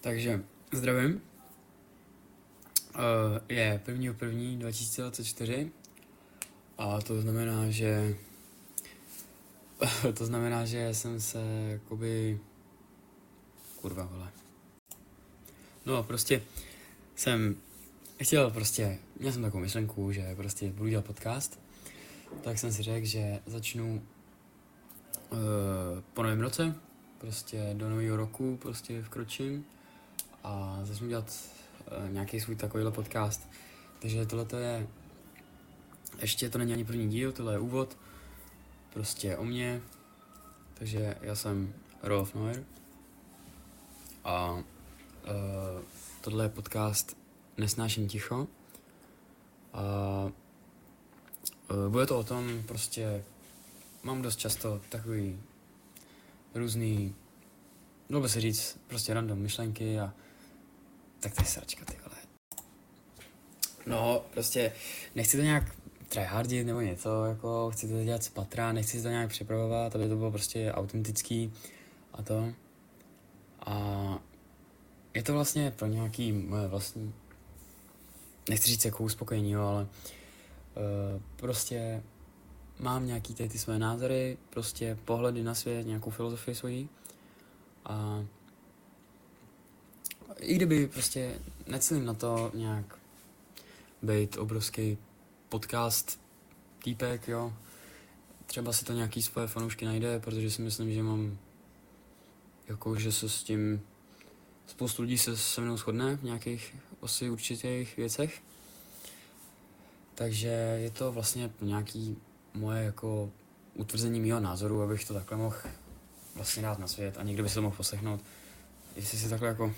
Takže zdravím. Uh, je 1. 1. 2024 a to znamená, že to znamená, že jsem se jakoby kurva vole. No prostě jsem chtěl prostě, měl jsem takovou myšlenku, že prostě budu dělat podcast, tak jsem si řekl, že začnu uh, po novém roce, prostě do nového roku prostě vkročím a začnu dělat uh, nějaký svůj takovýhle podcast. Takže tohle je, ještě to není ani první díl, tohle je úvod, prostě o mně. Takže já jsem Rolf Noer a uh, tohle je podcast Nesnáším ticho. A uh, bude to o tom, prostě mám dost často takový různý, dalo by se říct, prostě random myšlenky a tak to je sračka, ty vole. No, prostě nechci to nějak tryhardit nebo něco, jako chci to dělat z patra, nechci to nějak připravovat, aby to bylo prostě autentický a to. A je to vlastně pro nějaký moje vlastní, nechci říct jako uspokojení, jo, ale uh, prostě mám nějaký tady ty své názory, prostě pohledy na svět, nějakou filozofii svojí a i kdyby prostě necelím na to nějak být obrovský podcast týpek, jo, třeba si to nějaký svoje fanoušky najde, protože si myslím, že mám jako, že se s tím spoustu lidí se se mnou shodne v nějakých asi určitých věcech. Takže je to vlastně nějaký moje jako utvrzení mého názoru, abych to takhle mohl vlastně dát na svět a někdo by se to mohl poslechnout. Jestli si takhle jako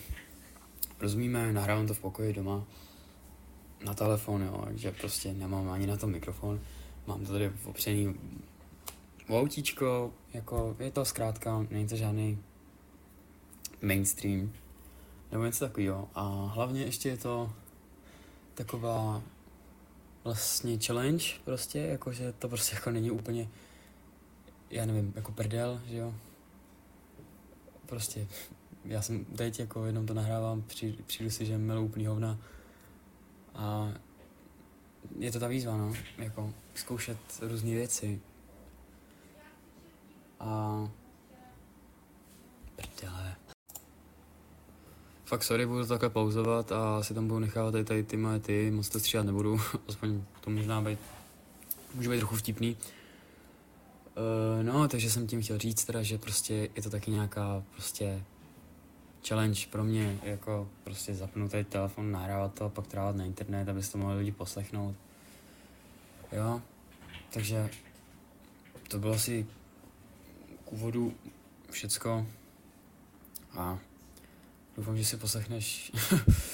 rozumíme, nahrávám to v pokoji doma na telefon, jo, že prostě nemám ani na tom mikrofon, mám to tady opřený o autíčko, jako je to zkrátka, není to žádný mainstream, nebo něco takového. A hlavně ještě je to taková vlastně challenge prostě, jakože to prostě jako není úplně, já nevím, jako prdel, že jo. Prostě já jsem teď jako jenom to nahrávám, přijdu, přijdu si, že milu úplný hovna a je to ta výzva, no, jako zkoušet různé věci. A prdele. Fakt sorry, budu to takhle pauzovat a si tam budu nechávat tady, tady ty moje ty, moc to stříhat nebudu, aspoň to možná být, může být trochu vtipný. Uh, no, takže jsem tím chtěl říct teda, že prostě je to taky nějaká prostě challenge pro mě, jako prostě zapnout tady telefon, nahrávat to, pak trávat na internet, aby to mohli lidi poslechnout. Jo, takže to bylo asi k úvodu všecko a doufám, že si poslechneš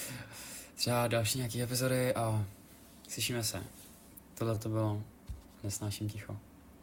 třeba další nějaké epizody a slyšíme se. Tohle to bylo Nesnáším ticho.